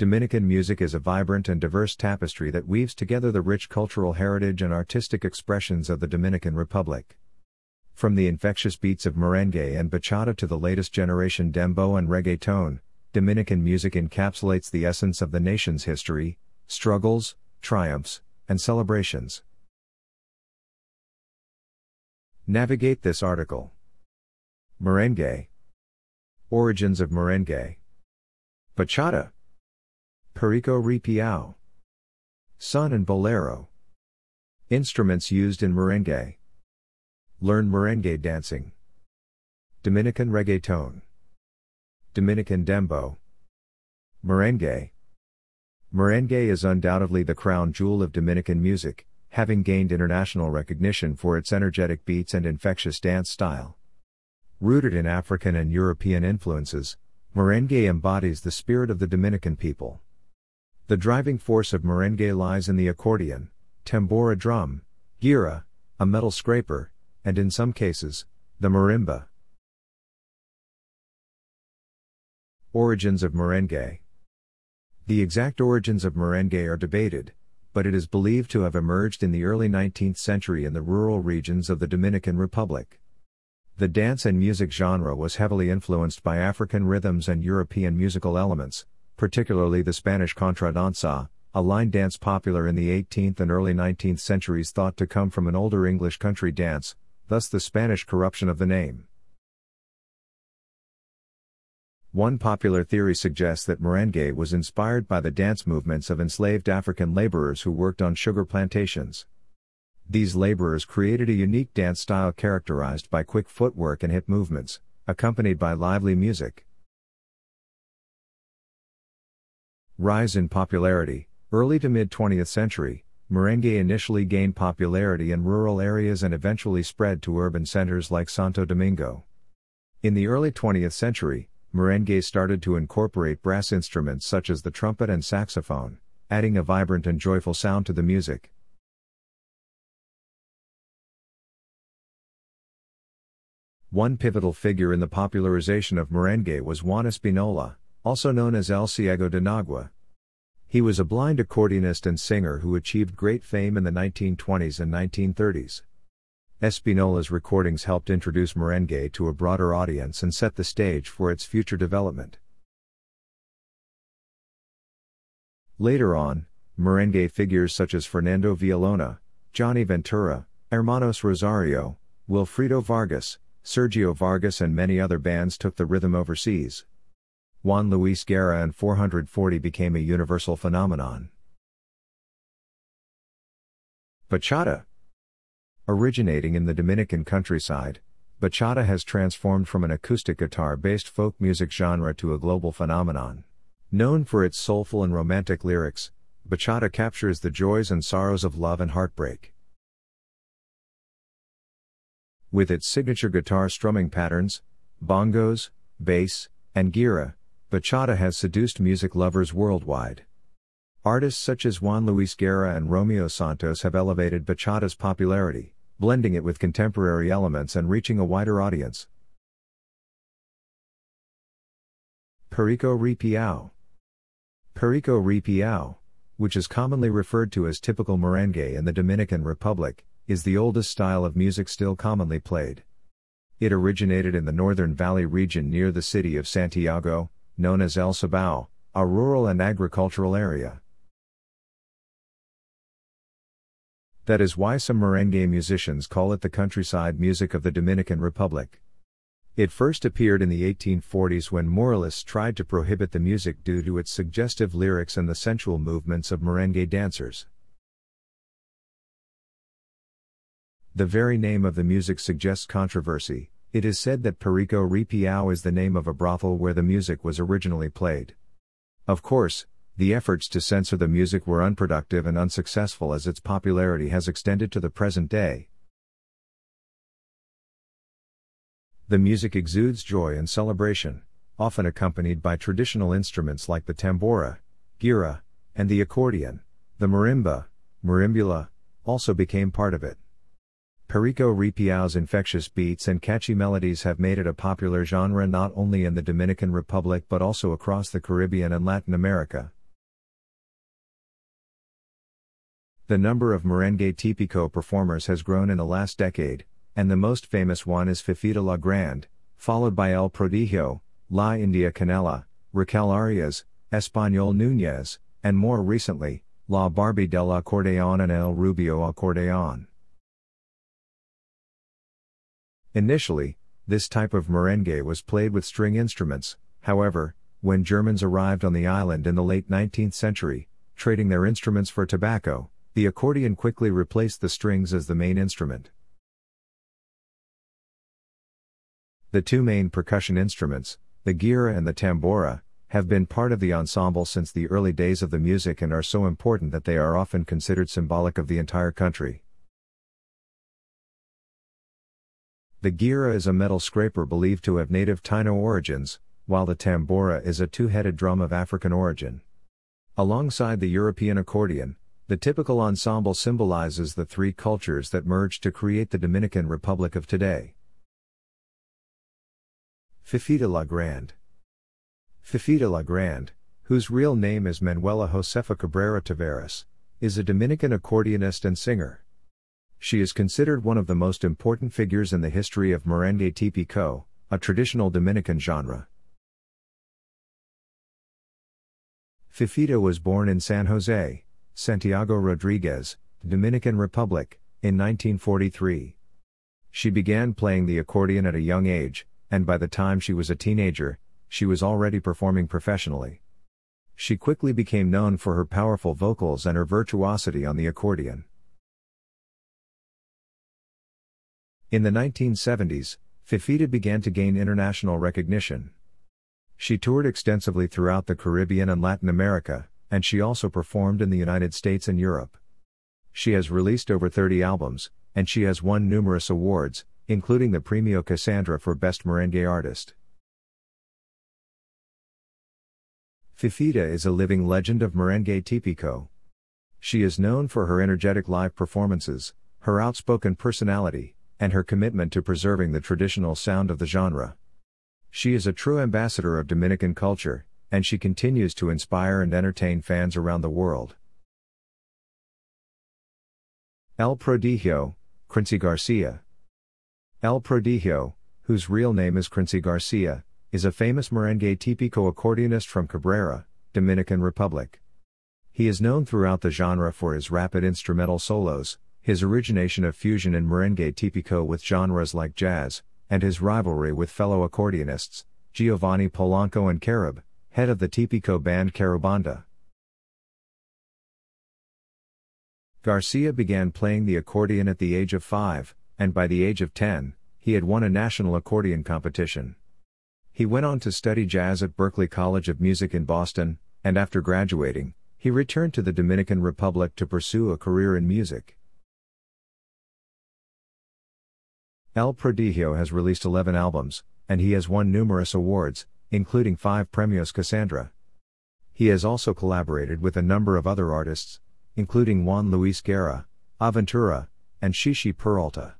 Dominican music is a vibrant and diverse tapestry that weaves together the rich cultural heritage and artistic expressions of the Dominican Republic. From the infectious beats of merengue and bachata to the latest generation dembow and reggaeton, Dominican music encapsulates the essence of the nation's history, struggles, triumphs, and celebrations. Navigate this article. Merengue. Origins of merengue. Bachata. Perico Ripiao. Son and Bolero. Instruments used in merengue. Learn merengue dancing. Dominican reggaeton. Dominican dembow. Merengue. Merengue is undoubtedly the crown jewel of Dominican music, having gained international recognition for its energetic beats and infectious dance style. Rooted in African and European influences, merengue embodies the spirit of the Dominican people. The driving force of merengue lies in the accordion, tambora drum, guira, a metal scraper, and in some cases, the marimba. Origins of merengue The exact origins of merengue are debated, but it is believed to have emerged in the early 19th century in the rural regions of the Dominican Republic. The dance and music genre was heavily influenced by African rhythms and European musical elements, particularly the Spanish contra danza, a line dance popular in the 18th and early 19th centuries thought to come from an older English country dance, thus the Spanish corruption of the name. One popular theory suggests that merengue was inspired by the dance movements of enslaved African laborers who worked on sugar plantations. These laborers created a unique dance style characterized by quick footwork and hip movements, accompanied by lively music. Rise in popularity Early to mid 20th century, merengue initially gained popularity in rural areas and eventually spread to urban centers like Santo Domingo. In the early 20th century, merengue started to incorporate brass instruments such as the trumpet and saxophone, adding a vibrant and joyful sound to the music. One pivotal figure in the popularization of merengue was Juan Espinola, also known as El Ciego de Nagua, he was a blind accordionist and singer who achieved great fame in the 1920s and 1930s. Espinola's recordings helped introduce merengue to a broader audience and set the stage for its future development. Later on, merengue figures such as Fernando Villalona, Johnny Ventura, Hermanos Rosario, Wilfrido Vargas, Sergio Vargas, and many other bands took the rhythm overseas. Juan Luis Guerra and 440 became a universal phenomenon. Bachata Originating in the Dominican countryside, bachata has transformed from an acoustic guitar based folk music genre to a global phenomenon. Known for its soulful and romantic lyrics, bachata captures the joys and sorrows of love and heartbreak. With its signature guitar strumming patterns, bongos, bass, and guira, Bachata has seduced music lovers worldwide. Artists such as Juan Luis Guerra and Romeo Santos have elevated bachata's popularity, blending it with contemporary elements and reaching a wider audience. Perico Ripiao Perico Ripiao, which is commonly referred to as typical merengue in the Dominican Republic, is the oldest style of music still commonly played. It originated in the Northern Valley region near the city of Santiago, known as El Cibao, a rural and agricultural area. That is why some merengue musicians call it the countryside music of the Dominican Republic. It first appeared in the 1840s when moralists tried to prohibit the music due to its suggestive lyrics and the sensual movements of merengue dancers. The very name of the music suggests controversy, it is said that Perico Ripiao is the name of a brothel where the music was originally played. Of course, the efforts to censor the music were unproductive and unsuccessful as its popularity has extended to the present day. The music exudes joy and celebration, often accompanied by traditional instruments like the tambora, guira, and the accordion. The marimba, marimbula, also became part of it. Perico Ripiao's infectious beats and catchy melodies have made it a popular genre not only in the Dominican Republic but also across the Caribbean and Latin America. The number of merengue típico performers has grown in the last decade, and the most famous one is Fefita La Grande, followed by El Prodigio, La India Canela, Raquel Arias, Espanol Núñez, and more recently, La Barbie del Acordeón and El Rubio Acordeón. Initially, this type of merengue was played with string instruments, however, when Germans arrived on the island in the late 19th century, trading their instruments for tobacco, the accordion quickly replaced the strings as the main instrument. The two main percussion instruments, the guira and the tambora, have been part of the ensemble since the early days of the music and are so important that they are often considered symbolic of the entire country. The guira is a metal scraper believed to have native Taino origins, while the tambora is a two headed drum of African origin. Alongside the European accordion, the typical ensemble symbolizes the three cultures that merged to create the Dominican Republic of today. Fefita La Grande Fefita La Grande, whose real name is Manuela Josefa Cabrera Tavares, is a Dominican accordionist and singer. She is considered one of the most important figures in the history of merengue típico, a traditional Dominican genre. Fefita was born in San Jose, Santiago Rodriguez, Dominican Republic, in 1943. She began playing the accordion at a young age, and by the time she was a teenager, she was already performing professionally. She quickly became known for her powerful vocals and her virtuosity on the accordion. In the 1970s, Fefita began to gain international recognition. She toured extensively throughout the Caribbean and Latin America, and she also performed in the United States and Europe. She has released over 30 albums, and she has won numerous awards, including the Premio Casandra for Best Merengue Artist. Fefita is a living legend of merengue típico. She is known for her energetic live performances, her outspoken personality, and her commitment to preserving the traditional sound of the genre. She is a true ambassador of Dominican culture, and she continues to inspire and entertain fans around the world. El Prodigio, Quincy Garcia. El Prodigio, whose real name is Quincy Garcia, is a famous merengue típico accordionist from Cabrera, Dominican Republic. He is known throughout the genre for his rapid instrumental solos, his origination of fusion in merengue típico with genres like jazz, and his rivalry with fellow accordionists, Giovanni Polanco and Carib, head of the típico band Caribanda. Garcia began playing the accordion at the age of five, and by the age of 10, he had won a national accordion competition. He went on to study jazz at Berklee College of Music in Boston, and after graduating, he returned to the Dominican Republic to pursue a career in music. El Prodigio has released 11 albums, and he has won numerous awards, including five Premios Casandra. He has also collaborated with a number of other artists, including Juan Luis Guerra, Aventura, and Chichí Peralta.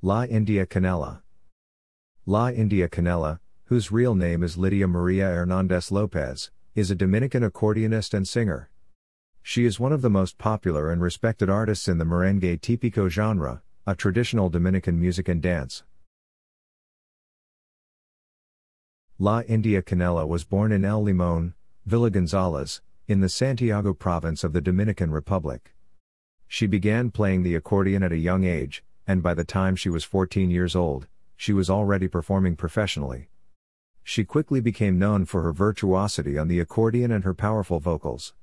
La India Canela. La India Canela, whose real name is Lydia Maria Hernandez Lopez, is a Dominican accordionist and singer. She is one of the most popular and respected artists in the merengue típico genre, a traditional Dominican music and dance. La India Canela was born in El Limón, Villa Gonzalez, in the Santiago province of the Dominican Republic. She began playing the accordion at a young age, and by the time she was 14 years old, she was already performing professionally. She quickly became known for her virtuosity on the accordion and her powerful vocals.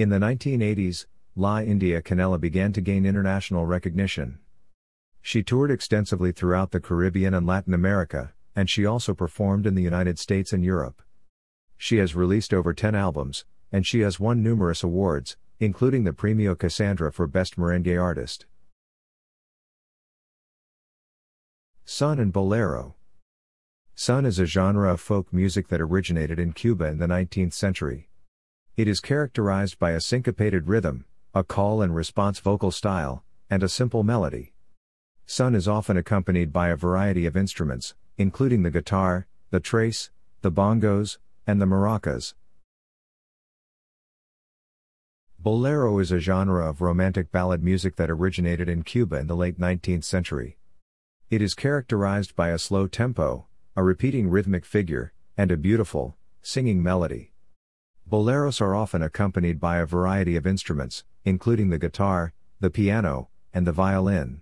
In the 1980s, La India Canela began to gain international recognition. She toured extensively throughout the Caribbean and Latin America, and she also performed in the United States and Europe. She has released over 10 albums, and she has won numerous awards, including the Premio Casandra for Best Merengue Artist. Son and Bolero Son is a genre of folk music that originated in Cuba in the 19th century. It is characterized by a syncopated rhythm, a call and response vocal style, and a simple melody. Son is often accompanied by a variety of instruments, including the guitar, the tres, the bongos, and the maracas. Bolero is a genre of romantic ballad music that originated in Cuba in the late 19th century. It is characterized by a slow tempo, a repeating rhythmic figure, and a beautiful, singing melody. Boleros are often accompanied by a variety of instruments, including the guitar, the piano, and the violin.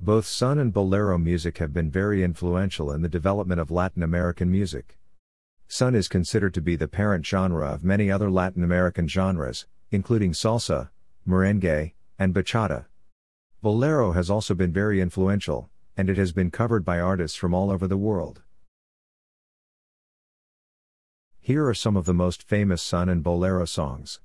Both son and bolero music have been very influential in the development of Latin American music. Son is considered to be the parent genre of many other Latin American genres, including salsa, merengue, and bachata. Bolero has also been very influential, and it has been covered by artists from all over the world. Here are some of the most famous Son and Bolero songs.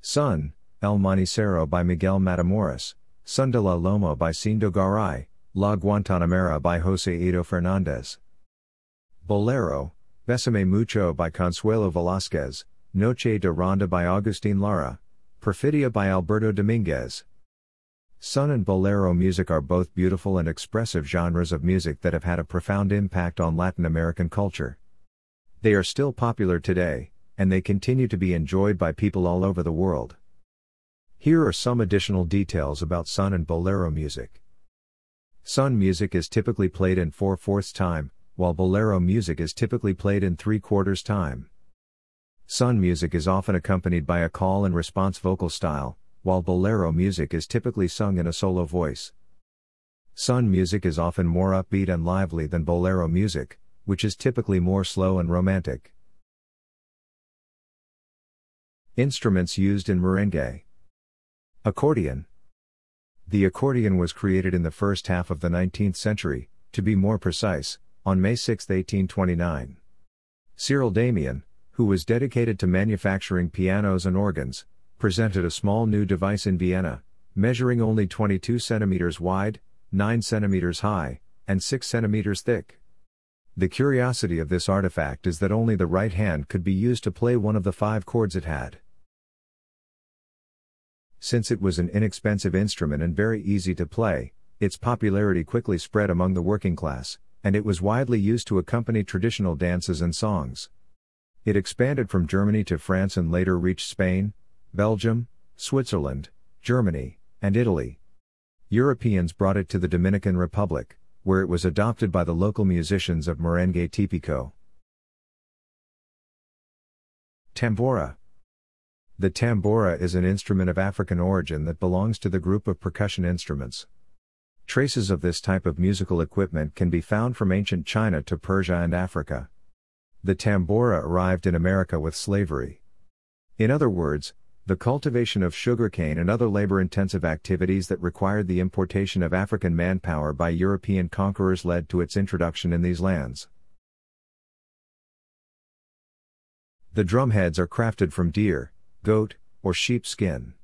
Son, El Manicero by Miguel Matamoros, Son de la Loma by Sindo Garay, La Guantanamera by Joseíto Fernandez. Bolero, Besame Mucho by Consuelo Velázquez, Noche de Ronda by Agustin Lara, Perfidia by Alberto Dominguez. Son and bolero music are both beautiful and expressive genres of music that have had a profound impact on Latin American culture. They are still popular today, and they continue to be enjoyed by people all over the world. Here are some additional details about son and bolero music. Son music is typically played in 4 fourths time, while bolero music is typically played in 3 quarters time. Son music is often accompanied by a call and response vocal style, while bolero music is typically sung in a solo voice. Son music is often more upbeat and lively than bolero music, which is typically more slow and romantic. Instruments used in merengue Accordion. The accordion was created in the first half of the 19th century, to be more precise, on May 6, 1829. Cyril Demian, who was dedicated to manufacturing pianos and organs, presented a small new device in Vienna, measuring only 22 centimeters wide, 9 centimeters high, and 6 centimeters thick. The curiosity of this artifact is that only the right hand could be used to play one of the five chords it had. Since it was an inexpensive instrument and very easy to play, its popularity quickly spread among the working class, and it was widely used to accompany traditional dances and songs. It expanded from Germany to France and later reached Spain, Belgium, Switzerland, Germany, and Italy. Europeans brought it to the Dominican Republic, where it was adopted by the local musicians of merengue típico. Tambora The tambora is an instrument of African origin that belongs to the group of percussion instruments. Traces of this type of musical equipment can be found from ancient China to Persia and Africa. The tambora arrived in America with slavery. In other words, the cultivation of sugarcane and other labor intensive activities that required the importation of African manpower by European conquerors led to its introduction in these lands. The drumheads are crafted from deer, goat, or sheep skin.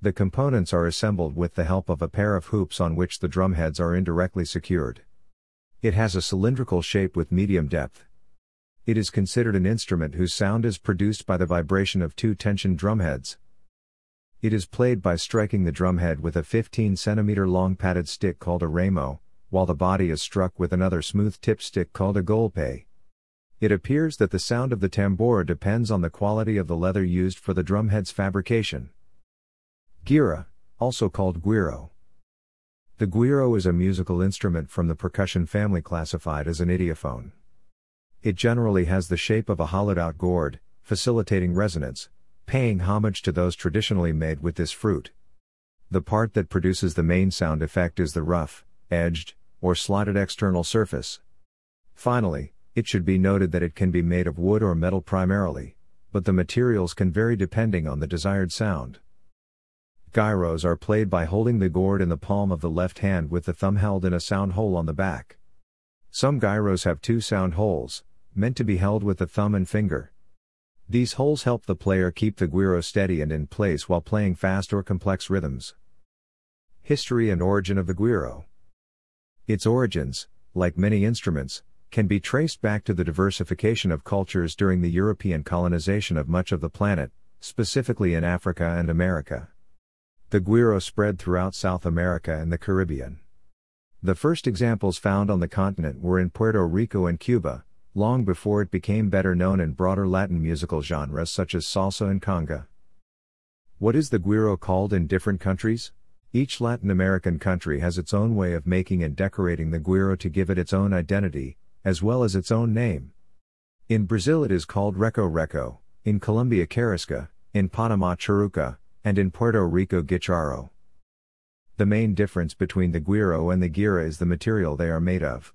The components are assembled with the help of a pair of hoops on which the drumheads are indirectly secured. It has a cylindrical shape with medium depth. It is considered an instrument whose sound is produced by the vibration of two tensioned drumheads. It is played by striking the drumhead with a 15 cm long padded stick called a remo, while the body is struck with another smooth tipped stick called a golpe. It appears that the sound of the tambora depends on the quality of the leather used for the drumhead's fabrication. Guira, also called guiro. The guiro is a musical instrument from the percussion family classified as an idiophone. It generally has the shape of a hollowed out gourd, facilitating resonance, paying homage to those traditionally made with this fruit. The part that produces the main sound effect is the rough, edged, or slotted external surface. Finally, it should be noted that it can be made of wood or metal primarily, but the materials can vary depending on the desired sound. Guiros are played by holding the gourd in the palm of the left hand with the thumb held in a sound hole on the back. Some guiros have two sound holes, meant to be held with the thumb and finger. These holes help the player keep the guiro steady and in place while playing fast or complex rhythms. History and origin of the guiro. Its origins, like many instruments, can be traced back to the diversification of cultures during the European colonization of much of the planet, specifically in Africa and America. The guiro spread throughout South America and the Caribbean. The first examples found on the continent were in Puerto Rico and Cuba, long before it became better known in broader Latin musical genres such as salsa and conga. What is the guiro called in different countries? Each Latin American country has its own way of making and decorating the guiro to give it its own identity, as well as its own name. In Brazil it is called reco reco, in Colombia carisca, in Panama charuca, and in Puerto Rico guicharo. The main difference between the guiro and the guira is the material they are made of.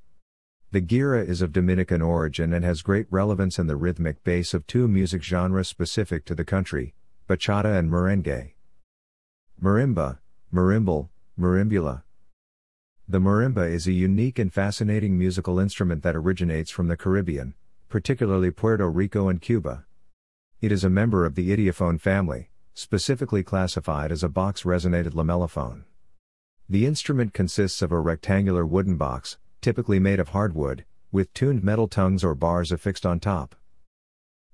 The guira is of Dominican origin and has great relevance in the rhythmic base of two music genres specific to the country, bachata and merengue. Marimba, marimbal, marimbula. The marimba is a unique and fascinating musical instrument that originates from the Caribbean, particularly Puerto Rico and Cuba. It is a member of the idiophone family, specifically classified as a box resonated lamellophone. The instrument consists of a rectangular wooden box, typically made of hardwood, with tuned metal tongues or bars affixed on top.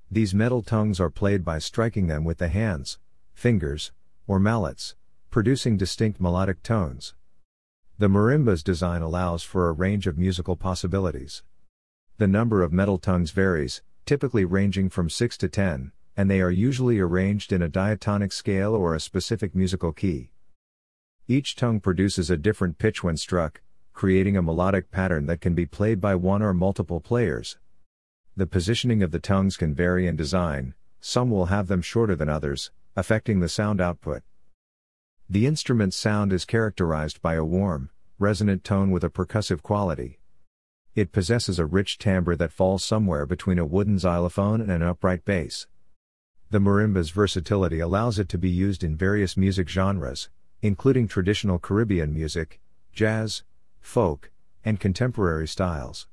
These metal tongues are played by striking them with the hands, fingers, or mallets, producing distinct melodic tones. The marimba's design allows for a range of musical possibilities. The number of metal tongues varies, typically ranging from 6 to 10, and they are usually arranged in a diatonic scale or a specific musical key. Each tongue produces a different pitch when struck, creating a melodic pattern that can be played by one or multiple players. The positioning of the tongues can vary in design, some will have them shorter than others, affecting the sound output. The instrument's sound is characterized by a warm, resonant tone with a percussive quality. It possesses a rich timbre that falls somewhere between a wooden xylophone and an upright bass. The marimba's versatility allows it to be used in various music genres, including traditional Caribbean music, jazz, folk, and contemporary styles.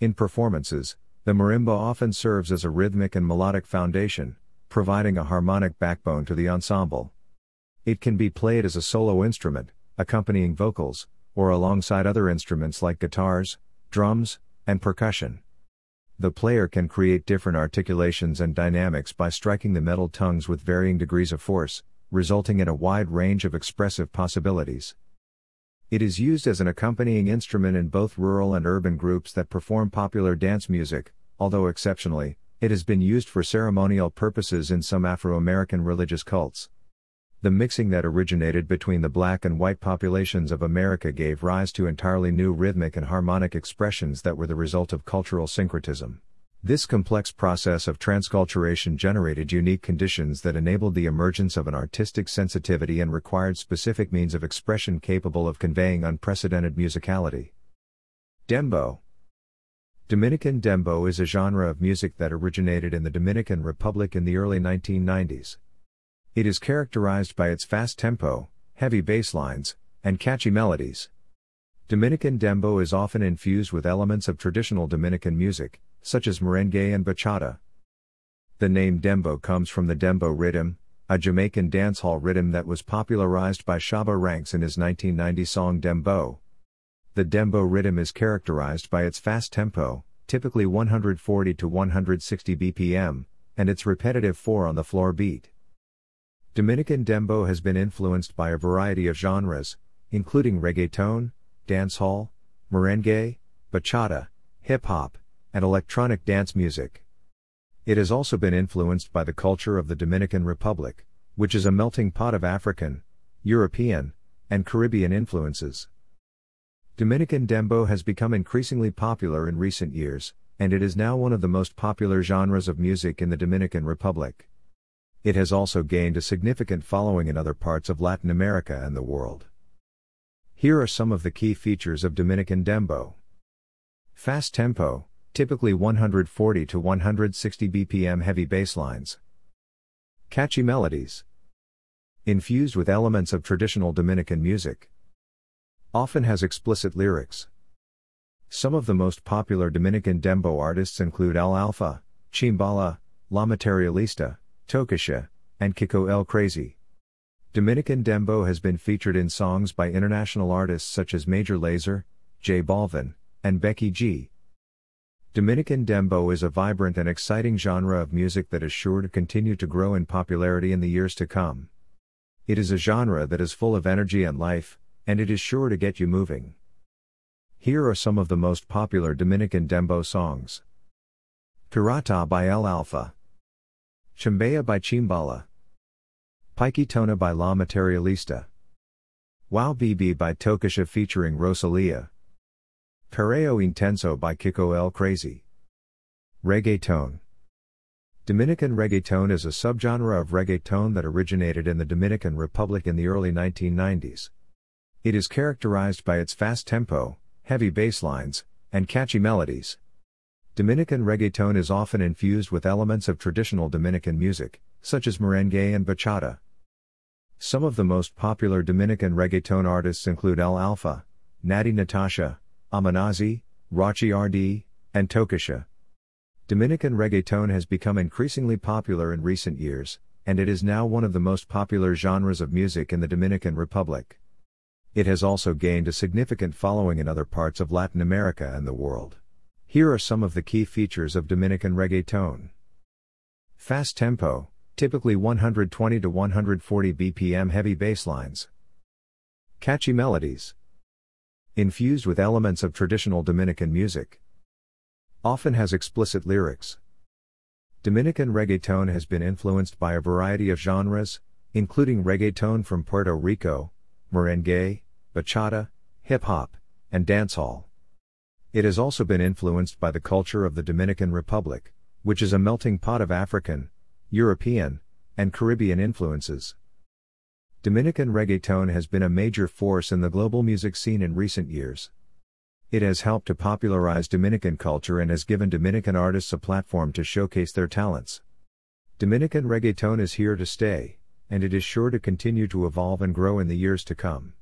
In performances, the marimba often serves as a rhythmic and melodic foundation, providing a harmonic backbone to the ensemble. It can be played as a solo instrument, accompanying vocals, or alongside other instruments like guitars, drums, and percussion. The player can create different articulations and dynamics by striking the metal tongues with varying degrees of force, resulting in a wide range of expressive possibilities. It is used as an accompanying instrument in both rural and urban groups that perform popular dance music, although exceptionally, it has been used for ceremonial purposes in some Afro American religious cults. The mixing that originated between the black and white populations of America gave rise to entirely new rhythmic and harmonic expressions that were the result of cultural syncretism. This complex process of transculturation generated unique conditions that enabled the emergence of an artistic sensitivity and required specific means of expression capable of conveying unprecedented musicality. Dembow Dominican dembow is a genre of music that originated in the Dominican Republic in the early 1990s. It is characterized by its fast tempo, heavy bass lines, and catchy melodies. Dominican dembow is often infused with elements of traditional Dominican music, such as merengue and bachata. The name dembow comes from the dembow rhythm, a Jamaican dancehall rhythm that was popularized by Shabba Ranks in his 1990 song Dem Bow. The dembow rhythm is characterized by its fast tempo, typically 140 to 160 BPM, and its repetitive 4 on the floor beat. Dominican dembow has been influenced by a variety of genres, including reggaeton, dancehall, merengue, bachata, hip hop, and electronic dance music. It has also been influenced by the culture of the Dominican Republic, which is a melting pot of African, European, and Caribbean influences. Dominican dembow has become increasingly popular in recent years, and it is now one of the most popular genres of music in the Dominican Republic. It has also gained a significant following in other parts of Latin America and the world. Here are some of the key features of Dominican dembow. Fast tempo, typically 140 to 160 BPM heavy bass lines. Catchy melodies. Infused with elements of traditional Dominican music. Often has explicit lyrics. Some of the most popular Dominican dembow artists include El Alfa, Chimbala, La Materialista, Tokischa, and Kiko El Crazy. Dominican Dembow has been featured in songs by international artists such as Major Lazer, J Balvin, and Becky G. Dominican dembow is a vibrant and exciting genre of music that is sure to continue to grow in popularity in the years to come. It is a genre that is full of energy and life, and it is sure to get you moving. Here are some of the most popular Dominican dembow songs. Pirata by El Alfa. Chambea by Chimbala. Tona by La Materialista. Wow BB by Tokischa featuring Rosalia. Perreo Intenso by Kiko El Crazy. Reggaeton. Dominican reggaeton is a subgenre of reggaeton that originated in the Dominican Republic in the early 1990s. It is characterized by its fast tempo, heavy bass lines, and catchy melodies. Dominican reggaeton is often infused with elements of traditional Dominican music, such as merengue and bachata. Some of the most popular Dominican reggaeton artists include El Alfa, Natti Natasha, Amenazzy, Rochy RD, and Tokischa. Dominican reggaeton has become increasingly popular in recent years, and it is now one of the most popular genres of music in the Dominican Republic. It has also gained a significant following in other parts of Latin America and the world. Here are some of the key features of Dominican reggaeton. Fast tempo, typically 120 to 140 BPM heavy bass lines. Catchy melodies. Infused with elements of traditional Dominican music. Often has explicit lyrics. Dominican reggaeton has been influenced by a variety of genres, including reggaeton from Puerto Rico, merengue, bachata, hip hop, and dancehall. It has also been influenced by the culture of the Dominican Republic, which is a melting pot of African, European, and Caribbean influences. Dominican reggaeton has been a major force in the global music scene in recent years. It has helped to popularize Dominican culture and has given Dominican artists a platform to showcase their talents. Dominican reggaeton is here to stay, and it is sure to continue to evolve and grow in the years to come.